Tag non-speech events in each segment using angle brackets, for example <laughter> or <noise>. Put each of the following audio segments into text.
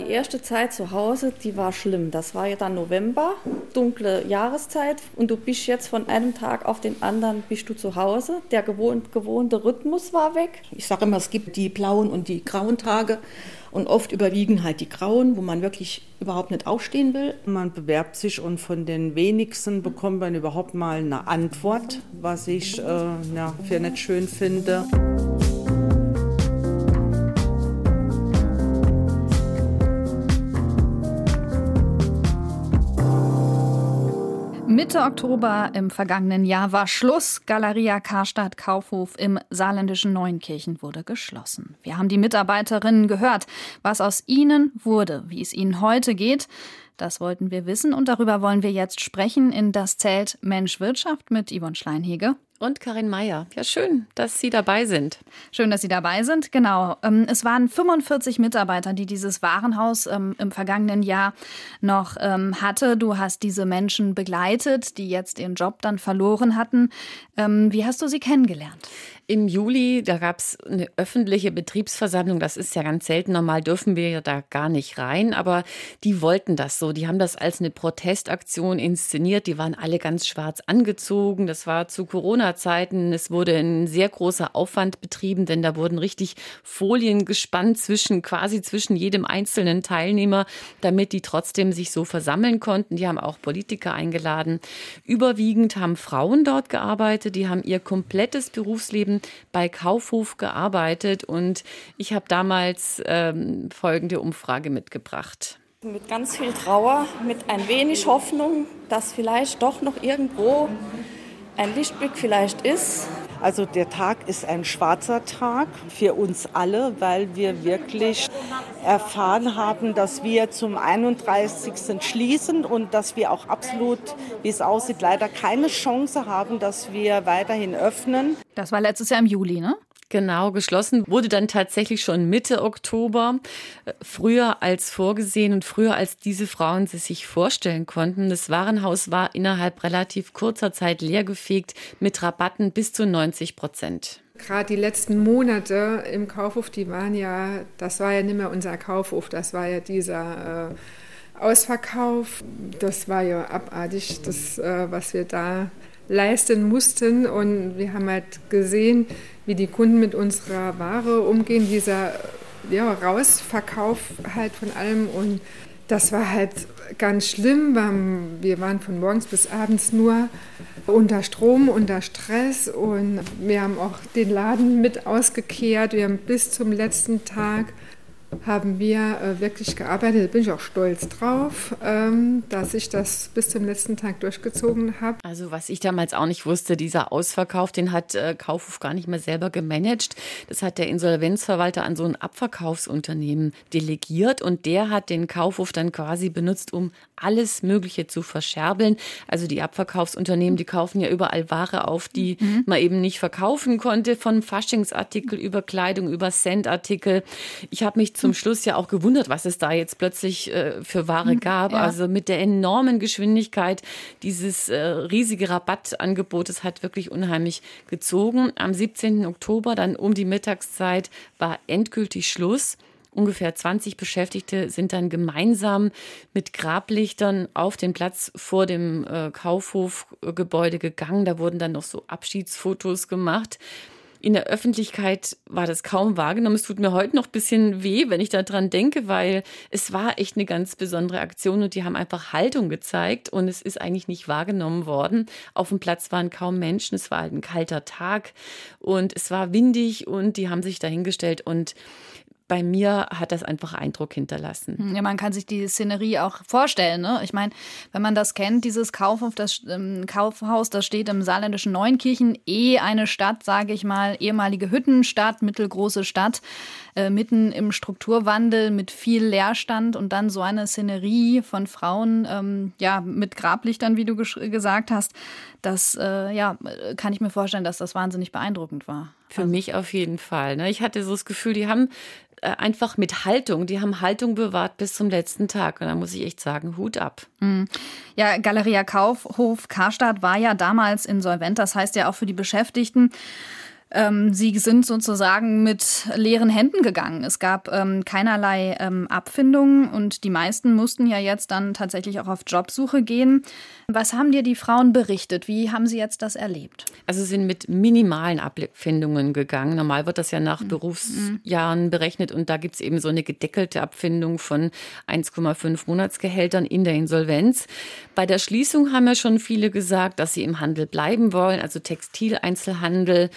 Die erste Zeit zu Hause, die war schlimm. Das war ja dann November, dunkle Jahreszeit und du bist jetzt von einem Tag auf den anderen bist du zu Hause. Der gewohnt, gewohnte Rhythmus war weg. Ich sage immer, es gibt die blauen und die grauen Tage und oft überwiegen halt die grauen, wo man wirklich überhaupt nicht aufstehen will. Man bewerbt sich und von den wenigsten bekommt man überhaupt mal eine Antwort, was ich äh, ja, für nicht schön finde. Mitte Oktober im vergangenen Jahr war Schluss. Galeria Karstadt Kaufhof im saarländischen Neunkirchen wurde geschlossen. Wir haben die Mitarbeiterinnen gehört, was aus ihnen wurde, wie es ihnen heute geht. Das wollten wir wissen und darüber wollen wir jetzt sprechen in das Zelt Mensch Wirtschaft mit Yvonne Schleinhege und Karin Meyer. Ja, schön, dass Sie dabei sind. Schön, dass Sie dabei sind. Genau. Ähm, es waren 45 Mitarbeiter, die dieses Warenhaus ähm, im vergangenen Jahr noch ähm, hatte. Du hast diese Menschen begleitet, die jetzt ihren Job dann verloren hatten. Wie hast du sie kennengelernt? Im Juli, da gab es eine öffentliche Betriebsversammlung. Das ist ja ganz selten. Normal dürfen wir ja da gar nicht rein. Aber die wollten das so. Die haben das als eine Protestaktion inszeniert. Die waren alle ganz schwarz angezogen. Das war zu Corona-Zeiten. Es wurde ein sehr großer Aufwand betrieben, denn da wurden richtig Folien gespannt zwischen, quasi zwischen jedem einzelnen Teilnehmer, damit die trotzdem sich so versammeln konnten. Die haben auch Politiker eingeladen. Überwiegend haben Frauen dort gearbeitet. Die haben ihr komplettes Berufsleben bei Kaufhof gearbeitet und ich habe damals ähm, folgende Umfrage mitgebracht. Mit ganz viel Trauer, mit ein wenig Hoffnung, dass vielleicht doch noch irgendwo ein Lichtblick vielleicht ist. Also der Tag ist ein schwarzer Tag für uns alle, weil wir wirklich erfahren haben, dass wir zum 31. schließen und dass wir auch absolut, wie es aussieht, leider keine Chance haben, dass wir weiterhin öffnen. Das war letztes Jahr im Juli, ne? Genau, geschlossen wurde dann tatsächlich schon Mitte Oktober, äh, früher als vorgesehen und früher als diese Frauen es sich vorstellen konnten. Das Warenhaus war innerhalb relativ kurzer Zeit leergefegt mit Rabatten bis zu 90 Prozent. Gerade die letzten Monate im Kaufhof, die waren ja, das war ja nicht mehr unser Kaufhof, das war ja dieser äh, Ausverkauf. Das war ja abartig, das, äh, was wir da leisten mussten. Und wir haben halt gesehen, wie die Kunden mit unserer Ware umgehen, dieser ja, Rausverkauf halt von allem. Und das war halt ganz schlimm. Wir waren von morgens bis abends nur unter Strom, unter Stress und wir haben auch den Laden mit ausgekehrt. Wir haben bis zum letzten Tag haben wir äh, wirklich gearbeitet. Da bin ich auch stolz drauf, ähm, dass ich das bis zum letzten Tag durchgezogen habe. Also was ich damals auch nicht wusste, dieser Ausverkauf, den hat äh, Kaufhof gar nicht mehr selber gemanagt. Das hat der Insolvenzverwalter an so ein Abverkaufsunternehmen delegiert und der hat den Kaufhof dann quasi benutzt, um alles Mögliche zu verscherbeln. Also die Abverkaufsunternehmen, die kaufen ja überall Ware auf, die mhm. man eben nicht verkaufen konnte, von Faschingsartikel über Kleidung, über Centartikel. Ich habe mich zum Schluss ja auch gewundert, was es da jetzt plötzlich äh, für Ware hm, gab. Ja. Also mit der enormen Geschwindigkeit dieses äh, riesige Rabattangebotes hat wirklich unheimlich gezogen. Am 17. Oktober, dann um die Mittagszeit, war endgültig Schluss. Ungefähr 20 Beschäftigte sind dann gemeinsam mit Grablichtern auf den Platz vor dem äh, Kaufhofgebäude gegangen. Da wurden dann noch so Abschiedsfotos gemacht. In der Öffentlichkeit war das kaum wahrgenommen. Es tut mir heute noch ein bisschen weh, wenn ich daran denke, weil es war echt eine ganz besondere Aktion und die haben einfach Haltung gezeigt und es ist eigentlich nicht wahrgenommen worden. Auf dem Platz waren kaum Menschen. Es war halt ein kalter Tag und es war windig und die haben sich dahingestellt und bei mir hat das einfach Eindruck hinterlassen. Hm, ja, man kann sich die Szenerie auch vorstellen. Ne? Ich meine, wenn man das kennt, dieses Kaufhaus, das ähm, Kaufhaus, das steht im saarländischen Neunkirchen, eh eine Stadt, sage ich mal, ehemalige Hüttenstadt, mittelgroße Stadt, äh, mitten im Strukturwandel mit viel Leerstand und dann so eine Szenerie von Frauen, ähm, ja, mit Grablichtern, wie du gesagt hast. Das, äh, ja, kann ich mir vorstellen, dass das wahnsinnig beeindruckend war. Für also. mich auf jeden Fall. Ne? Ich hatte so das Gefühl, die haben äh, einfach mit Haltung, die haben Haltung bewahrt bis zum letzten Tag. Und da muss ich echt sagen, Hut ab. Mhm. Ja, Galeria Kaufhof Karstadt war ja damals insolvent. Das heißt ja auch für die Beschäftigten, Ähm, sie sind sozusagen mit leeren Händen gegangen. Es gab ähm, keinerlei ähm, Abfindungen und die meisten mussten ja jetzt dann tatsächlich auch auf Jobsuche gehen. Was haben dir die Frauen berichtet? Wie haben sie jetzt das erlebt? Also sie sind mit minimalen Abfindungen gegangen. Normal wird das ja nach mhm. Berufsjahren berechnet und da gibt es eben so eine gedeckelte Abfindung von 1,5 Monatsgehältern in der Insolvenz. Bei der Schließung haben ja schon viele gesagt, dass sie im Handel bleiben wollen, also Textileinzelhandel.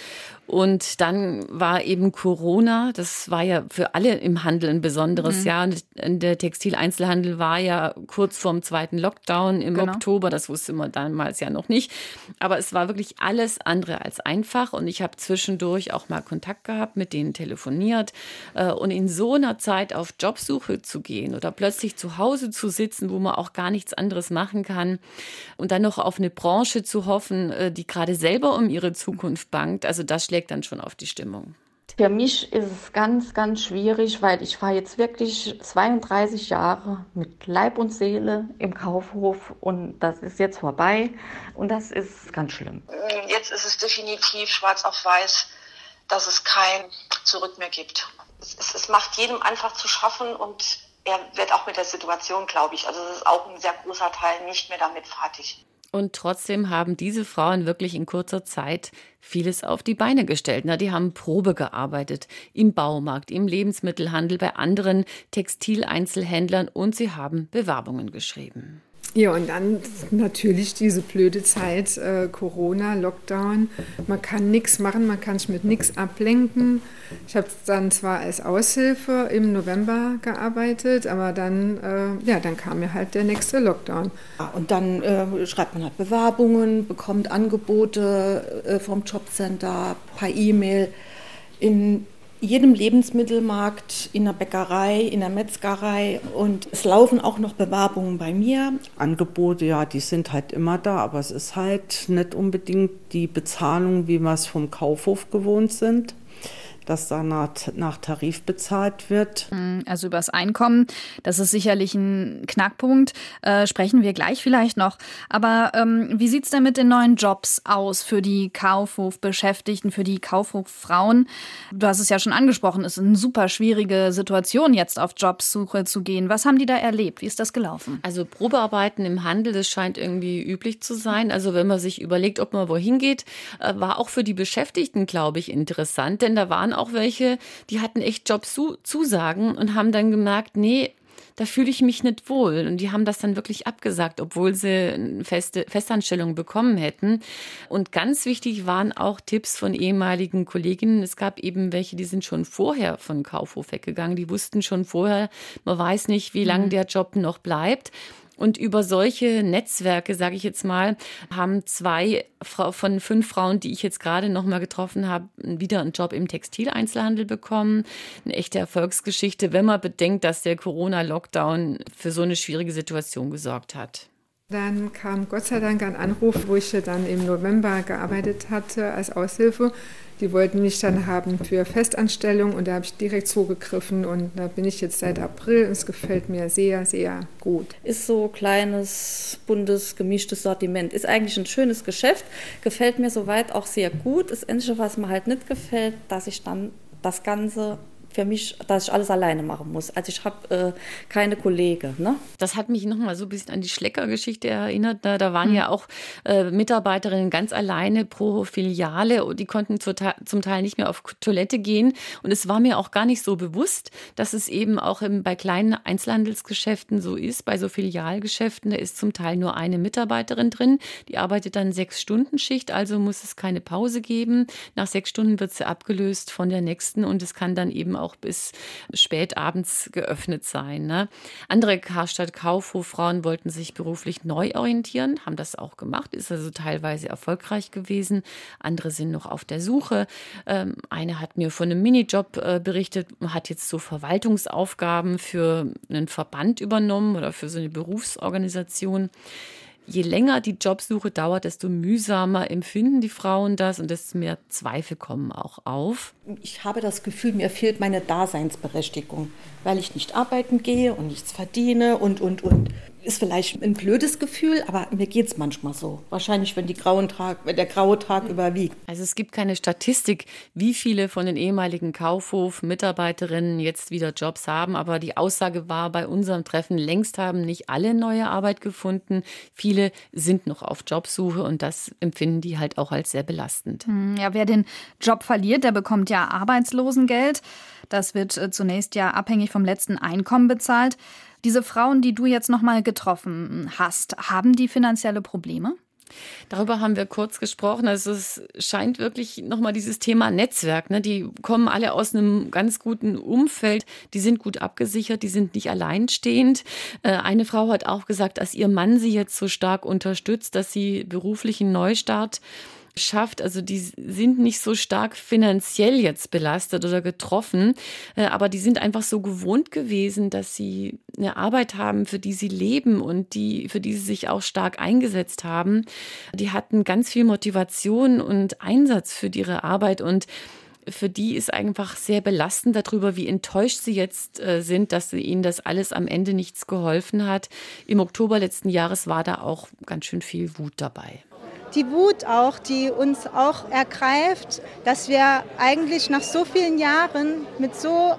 Und dann war eben Corona, das war ja für alle im Handel ein besonderes mhm. Jahr. Der Textileinzelhandel war ja kurz vorm zweiten Lockdown im genau. Oktober, das wusste man damals ja noch nicht. Aber es war wirklich alles andere als einfach und ich habe zwischendurch auch mal Kontakt gehabt, mit denen telefoniert. Äh, und in so einer Zeit auf Jobsuche zu gehen oder plötzlich zu Hause zu sitzen, wo man auch gar nichts anderes machen kann und dann noch auf eine Branche zu hoffen, äh, die gerade selber um ihre Zukunft bangt, also das schlägt dann schon auf die Stimmung. Für mich ist es ganz, ganz schwierig, weil ich war jetzt wirklich 32 Jahre mit Leib und Seele im Kaufhof und das ist jetzt vorbei und das ist ganz schlimm. Jetzt ist es definitiv schwarz auf weiß, dass es kein Zurück mehr gibt. Es, es, es macht jedem einfach zu schaffen und er wird auch mit der Situation, glaube ich, also es ist auch ein sehr großer Teil nicht mehr damit fertig. Und trotzdem haben diese Frauen wirklich in kurzer Zeit vieles auf die Beine gestellt. Na, die haben Probe gearbeitet im Baumarkt, im Lebensmittelhandel, bei anderen Textileinzelhändlern und sie haben Bewerbungen geschrieben. Ja, und dann natürlich diese blöde Zeit, äh, Corona, Lockdown. Man kann nichts machen, man kann sich mit nichts ablenken. Ich habe dann zwar als Aushilfe im November gearbeitet, aber dann, äh, ja, dann kam mir halt der nächste Lockdown. Und dann äh, schreibt man halt Bewerbungen, bekommt Angebote äh, vom Jobcenter per E-Mail. In jedem Lebensmittelmarkt, in der Bäckerei, in der Metzgerei und es laufen auch noch Bewerbungen bei mir. Angebote, ja, die sind halt immer da, aber es ist halt nicht unbedingt die Bezahlung, wie wir es vom Kaufhof gewohnt sind dass da nach, nach Tarif bezahlt wird. Mhm, also über das Einkommen, das ist sicherlich ein Knackpunkt, äh, sprechen wir gleich vielleicht noch. Aber ähm, wie sieht es denn mit den neuen Jobs aus für die Kaufhofbeschäftigten, für die Kaufhoffrauen? Du hast es ja schon angesprochen, es ist eine super schwierige Situation, jetzt auf Jobsuche zu gehen. Was haben die da erlebt? Wie ist das gelaufen? Also Probearbeiten im Handel, das scheint irgendwie üblich zu sein. Also wenn man sich überlegt, ob man wohin geht, äh, war auch für die Beschäftigten, glaube ich, interessant, denn da waren auch welche, die hatten echt Jobzusagen und haben dann gemerkt, nee, da fühle ich mich nicht wohl. Und die haben das dann wirklich abgesagt, obwohl sie eine feste Festanstellung bekommen hätten. Und ganz wichtig waren auch Tipps von ehemaligen Kolleginnen. Es gab eben welche, die sind schon vorher von Kaufhof weggegangen. Die wussten schon vorher, man weiß nicht, wie lange mhm. der Job noch bleibt. Und über solche Netzwerke, sage ich jetzt mal, haben zwei von fünf Frauen, die ich jetzt gerade noch mal getroffen habe, wieder einen Job im Textileinzelhandel bekommen. Eine echte Erfolgsgeschichte, wenn man bedenkt, dass der Corona-Lockdown für so eine schwierige Situation gesorgt hat. Dann kam Gott sei Dank ein Anruf, wo ich dann im November gearbeitet hatte als Aushilfe die wollten mich dann haben für Festanstellung und da habe ich direkt zugegriffen und da bin ich jetzt seit April und es gefällt mir sehr, sehr gut. Ist so kleines, buntes, gemischtes Sortiment. Ist eigentlich ein schönes Geschäft, gefällt mir soweit auch sehr gut. Das Einzige, was mir halt nicht gefällt, dass ich dann das Ganze für mich, dass ich alles alleine machen muss. Also ich habe äh, keine Kollegen. Ne? Das hat mich nochmal so ein bisschen an die Schlecker-Geschichte erinnert. Da, da waren mhm. ja auch äh, Mitarbeiterinnen ganz alleine pro Filiale und die konnten zum Teil nicht mehr auf Toilette gehen. Und es war mir auch gar nicht so bewusst, dass es eben auch im, bei kleinen Einzelhandelsgeschäften so ist, bei so Filialgeschäften, da ist zum Teil nur eine Mitarbeiterin drin. Die arbeitet dann sechs Stunden Schicht, also muss es keine Pause geben. Nach sechs Stunden wird sie abgelöst von der nächsten und es kann dann eben auch bis spät abends geöffnet sein. Ne? Andere Karstadt Kaufhoffrauen wollten sich beruflich neu orientieren, haben das auch gemacht, ist also teilweise erfolgreich gewesen. Andere sind noch auf der Suche. Ähm, eine hat mir von einem Minijob äh, berichtet, hat jetzt so Verwaltungsaufgaben für einen Verband übernommen oder für so eine Berufsorganisation je länger die Jobsuche dauert, desto mühsamer empfinden die Frauen das und desto mehr Zweifel kommen auch auf. Ich habe das Gefühl, mir fehlt meine Daseinsberechtigung, weil ich nicht arbeiten gehe und nichts verdiene und, und, und. Ist vielleicht ein blödes Gefühl, aber mir geht es manchmal so. Wahrscheinlich, wenn, die grauen Tag, wenn der graue Tag überwiegt. Also es gibt keine Statistik, wie viele von den ehemaligen Kaufhof-Mitarbeiterinnen jetzt wieder Jobs haben. Aber die Aussage war bei unserem Treffen, längst haben nicht alle neue Arbeit gefunden. Viele sind noch auf Jobsuche und das empfinden die halt auch als sehr belastend. Hm, ja, wer den Job verliert, der bekommt ja Arbeitslosengeld. Das wird äh, zunächst ja abhängig vom letzten Einkommen bezahlt. Diese Frauen, die du jetzt noch mal getroffen hast, haben die finanzielle Probleme? Darüber haben wir kurz gesprochen. Also es scheint wirklich nochmal dieses Thema Netzwerk. Ne? Die kommen alle aus einem ganz guten Umfeld. Die sind gut abgesichert, die sind nicht alleinstehend. Äh, eine Frau hat auch gesagt, dass ihr Mann sie jetzt so stark unterstützt, dass sie beruflichen Neustart schafft. Also die sind nicht so stark finanziell jetzt belastet oder getroffen, äh, aber die sind einfach so gewohnt gewesen, dass sie eine Arbeit haben, für die sie leben und die, für die sie sich auch stark eingesetzt haben. Die hatten ganz viel Motivation und Einsatz für ihre Arbeit und für die ist einfach sehr belastend darüber, wie enttäuscht sie jetzt äh, sind, dass ihnen das alles am Ende nichts geholfen hat. Im Oktober letzten Jahres war da auch ganz schön viel Wut dabei die Wut auch, die uns auch ergreift, dass wir eigentlich nach so vielen Jahren mit so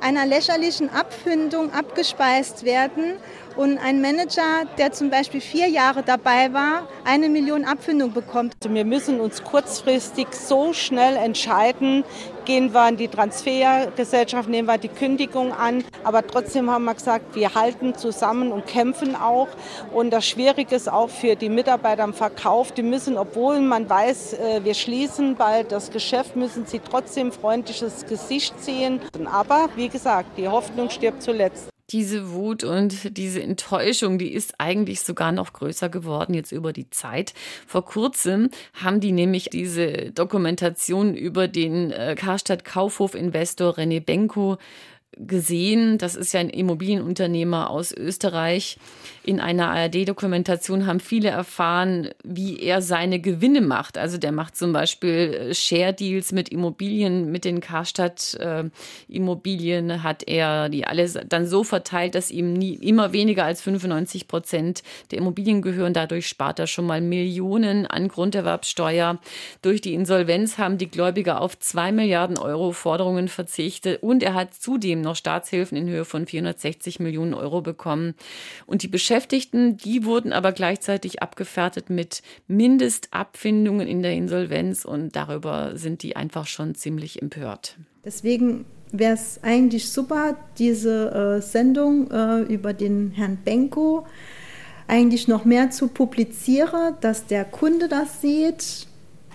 einer lächerlichen Abfindung abgespeist werden und ein Manager, der zum Beispiel vier Jahre dabei war, eine Million Abfindung bekommt. Also wir müssen uns kurzfristig so schnell entscheiden, gehen wir in die Transfergesellschaft, nehmen wir die Kündigung an. Aber trotzdem haben wir gesagt, wir halten zusammen und kämpfen auch. Und das Schwierige ist auch für die Mitarbeiter im Verkauf, die müssen, obwohl man weiß, äh, wir schließen bald das Geschäft, müssen sie trotzdem freundliches Gesicht sehen. Aber wie gesagt, die Hoffnung stirbt zuletzt diese Wut und diese Enttäuschung, die ist eigentlich sogar noch größer geworden jetzt über die Zeit. Vor kurzem haben die nämlich diese Dokumentation über den äh, Karstadt Kaufhof Investor René Benko gesehen. Das ist ja ein Immobilienunternehmer aus Österreich. In einer ARD-Dokumentation haben viele erfahren, wie er seine Gewinne macht. Also der macht zum Beispiel äh, Share-Deals mit Immobilien, mit den Karstadt-Immobilien äh, hat er die alle dann so verteilt, dass ihm nie, immer weniger als 95 Prozent der Immobilien gehören. Dadurch spart er schon mal Millionen an Grunderwerbsteuer. Durch die Insolvenz haben die Gläubiger auf zwei Milliarden Euro Forderungen verzichtet und er hat zudem noch Staatshilfen in Höhe von 460 Millionen Euro bekommen. Und die Beschäftigten, die wurden aber gleichzeitig abgefertigt mit Mindestabfindungen in der Insolvenz und darüber sind die einfach schon ziemlich empört. Deswegen wäre es eigentlich super, diese äh, Sendung äh, über den Herrn Benko eigentlich noch mehr zu publizieren, dass der Kunde das sieht,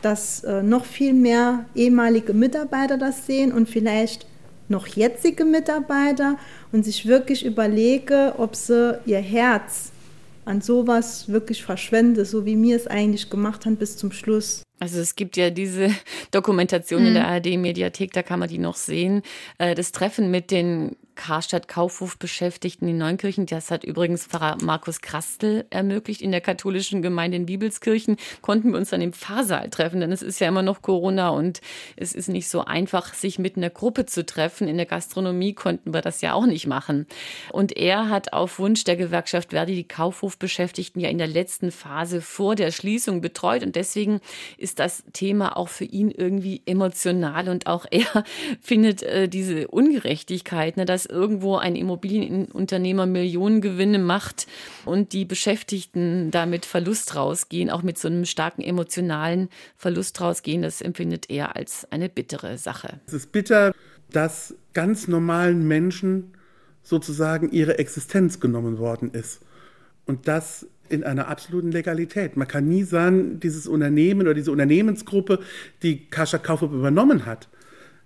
dass äh, noch viel mehr ehemalige Mitarbeiter das sehen und vielleicht noch jetzige Mitarbeiter und sich wirklich überlege, ob sie ihr Herz an sowas wirklich verschwende, so wie mir es eigentlich gemacht haben bis zum Schluss. Also es gibt ja diese <laughs> Dokumentation mhm. in der ARD-Mediathek, da kann man die noch sehen. Äh, das Treffen mit den Karstadt Kaufhof Beschäftigten in Neunkirchen. Das hat übrigens Pfarrer Markus Krastel ermöglicht. In der katholischen Gemeinde in Bibelskirchen konnten wir uns dann im Pfarrsaal treffen, denn es ist ja immer noch Corona und es ist nicht so einfach, sich mit einer Gruppe zu treffen. In der Gastronomie konnten wir das ja auch nicht machen. Und er hat auf Wunsch der Gewerkschaft Verdi die Kaufhofbeschäftigten ja in der letzten Phase vor der Schließung betreut und deswegen ist das Thema auch für ihn irgendwie emotional und auch er <laughs> findet äh, diese Ungerechtigkeit, ne, dass dass irgendwo ein Immobilienunternehmer Millionengewinne macht und die Beschäftigten damit Verlust rausgehen, auch mit so einem starken emotionalen Verlust rausgehen, das empfindet er als eine bittere Sache. Es ist bitter, dass ganz normalen Menschen sozusagen ihre Existenz genommen worden ist. Und das in einer absoluten Legalität. Man kann nie sagen, dieses Unternehmen oder diese Unternehmensgruppe, die Kascha Kaufhof übernommen hat,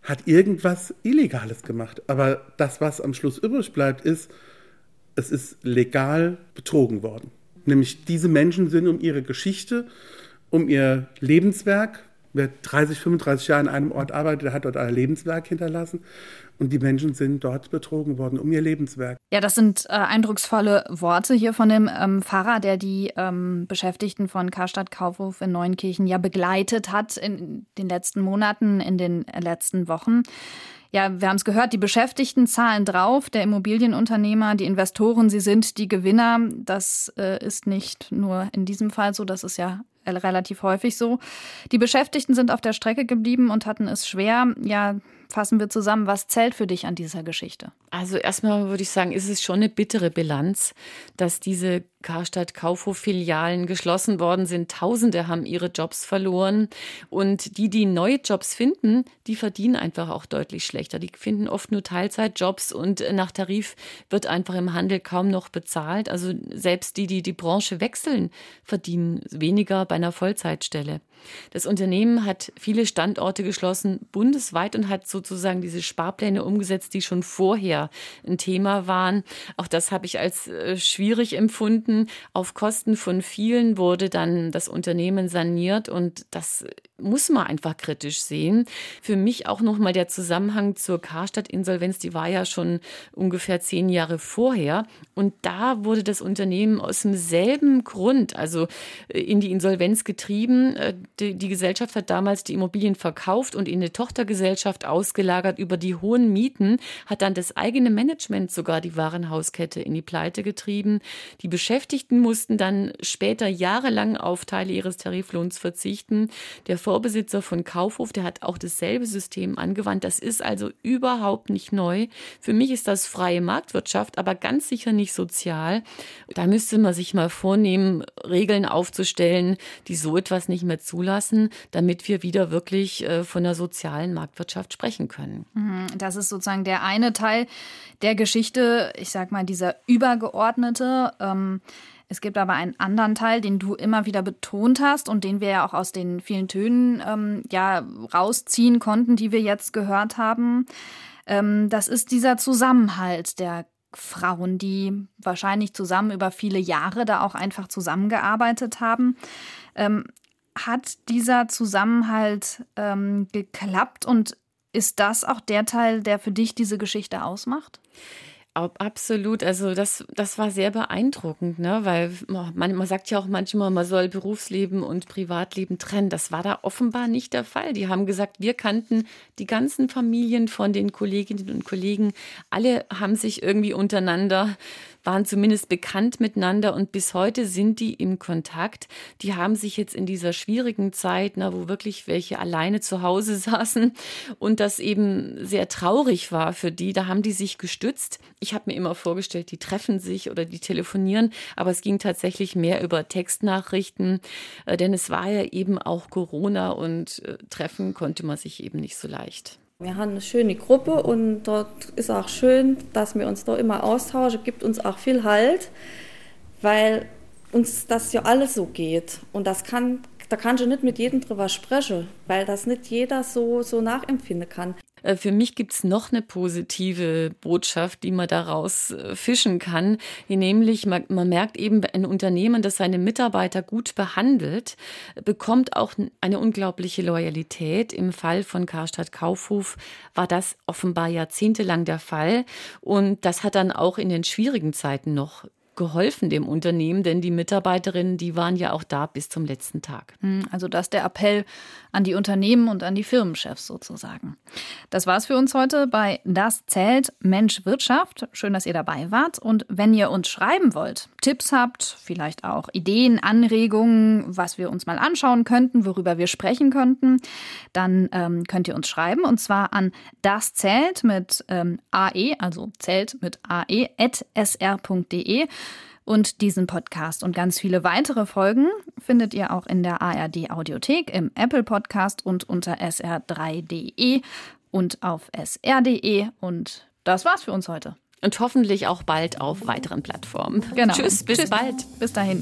hat irgendwas Illegales gemacht. Aber das, was am Schluss übrig bleibt, ist, es ist legal betrogen worden. Nämlich diese Menschen sind um ihre Geschichte, um ihr Lebenswerk, wer 30, 35 Jahre in einem Ort arbeitet, der hat dort ein Lebenswerk hinterlassen. Und die Menschen sind dort betrogen worden um ihr Lebenswerk. Ja, das sind äh, eindrucksvolle Worte hier von dem ähm, Pfarrer, der die ähm, Beschäftigten von Karstadt Kaufhof in Neunkirchen ja begleitet hat in den letzten Monaten, in den letzten Wochen. Ja, wir haben es gehört, die Beschäftigten zahlen drauf, der Immobilienunternehmer, die Investoren, sie sind die Gewinner. Das äh, ist nicht nur in diesem Fall so, das ist ja relativ häufig so. Die Beschäftigten sind auf der Strecke geblieben und hatten es schwer. Ja, fassen wir zusammen, was zählt für dich an dieser Geschichte? Also erstmal würde ich sagen, ist es schon eine bittere Bilanz, dass diese Karstadt Kaufhof Filialen geschlossen worden sind. Tausende haben ihre Jobs verloren und die, die neue Jobs finden, die verdienen einfach auch deutlich schlechter. Die finden oft nur Teilzeitjobs und nach Tarif wird einfach im Handel kaum noch bezahlt. Also selbst die, die die Branche wechseln, verdienen weniger bei einer Vollzeitstelle. Das Unternehmen hat viele Standorte geschlossen bundesweit und hat sozusagen diese Sparpläne umgesetzt, die schon vorher ein Thema waren. Auch das habe ich als äh, schwierig empfunden. Auf Kosten von vielen wurde dann das Unternehmen saniert und das muss man einfach kritisch sehen. Für mich auch nochmal der Zusammenhang zur Karstadt-Insolvenz, die war ja schon ungefähr zehn Jahre vorher. Und da wurde das Unternehmen aus demselben Grund, also äh, in die Insolvenz getrieben. Äh, die, die Gesellschaft hat damals die Immobilien verkauft und in eine Tochtergesellschaft ausgelagert über die hohen Mieten, hat dann das eigene Management sogar die Warenhauskette in die Pleite getrieben. Die Beschäftigten mussten dann später jahrelang auf Teile ihres Tariflohns verzichten. Der Vorbesitzer von Kaufhof, der hat auch dasselbe System angewandt. Das ist also überhaupt nicht neu. Für mich ist das freie Marktwirtschaft, aber ganz sicher nicht sozial. Da müsste man sich mal vornehmen, Regeln aufzustellen, die so etwas nicht mehr zulassen, damit wir wieder wirklich äh, von einer sozialen Marktwirtschaft sprechen können. Mhm. Das ist sozusagen der eine Teil der Geschichte, ich sag mal, dieser übergeordnete. Ähm es gibt aber einen anderen Teil, den du immer wieder betont hast und den wir ja auch aus den vielen Tönen ähm, ja rausziehen konnten, die wir jetzt gehört haben. Ähm, das ist dieser Zusammenhalt der Frauen, die wahrscheinlich zusammen über viele Jahre da auch einfach zusammengearbeitet haben. Ähm, hat dieser Zusammenhalt ähm, geklappt und ist das auch der Teil, der für dich diese Geschichte ausmacht? Absolut, also das, das war sehr beeindruckend, ne? weil man, man sagt ja auch manchmal, man soll Berufsleben und Privatleben trennen. Das war da offenbar nicht der Fall. Die haben gesagt, wir kannten die ganzen Familien von den Kolleginnen und Kollegen. Alle haben sich irgendwie untereinander waren zumindest bekannt miteinander und bis heute sind die im Kontakt. Die haben sich jetzt in dieser schwierigen Zeit, na, wo wirklich welche alleine zu Hause <laughs> saßen und das eben sehr traurig war für die, da haben die sich gestützt. Ich habe mir immer vorgestellt, die treffen sich oder die telefonieren, aber es ging tatsächlich mehr über Textnachrichten, äh, denn es war ja eben auch Corona und äh, treffen konnte man sich eben nicht so leicht. Wir haben eine schöne Gruppe und dort ist auch schön, dass wir uns da immer austauschen, gibt uns auch viel Halt, weil uns das ja alles so geht. Und das kann, da kannst du nicht mit jedem drüber sprechen, weil das nicht jeder so, so nachempfinden kann. Äh, für mich gibt es noch eine positive Botschaft, die man daraus äh, fischen kann. Nämlich, man, man merkt eben, ein Unternehmen, das seine Mitarbeiter gut behandelt, bekommt auch eine unglaubliche Loyalität. Im Fall von Karstadt Kaufhof war das offenbar jahrzehntelang der Fall. Und das hat dann auch in den schwierigen Zeiten noch geholfen dem Unternehmen, denn die Mitarbeiterinnen, die waren ja auch da bis zum letzten Tag. Hm, also das der Appell an die Unternehmen und an die Firmenchefs sozusagen. Das war's für uns heute bei Das zählt Mensch Wirtschaft. Schön, dass ihr dabei wart und wenn ihr uns schreiben wollt, Tipps habt, vielleicht auch Ideen, Anregungen, was wir uns mal anschauen könnten, worüber wir sprechen könnten, dann ähm, könnt ihr uns schreiben und zwar an das zählt mit ähm, ae, also zählt mit ae at sr.de. Und diesen Podcast und ganz viele weitere Folgen findet ihr auch in der ARD Audiothek, im Apple Podcast und unter sr3.de und auf sr.de. Und das war's für uns heute. Und hoffentlich auch bald auf weiteren Plattformen. Genau. Tschüss, bis Tschüss. bald. Bis dahin.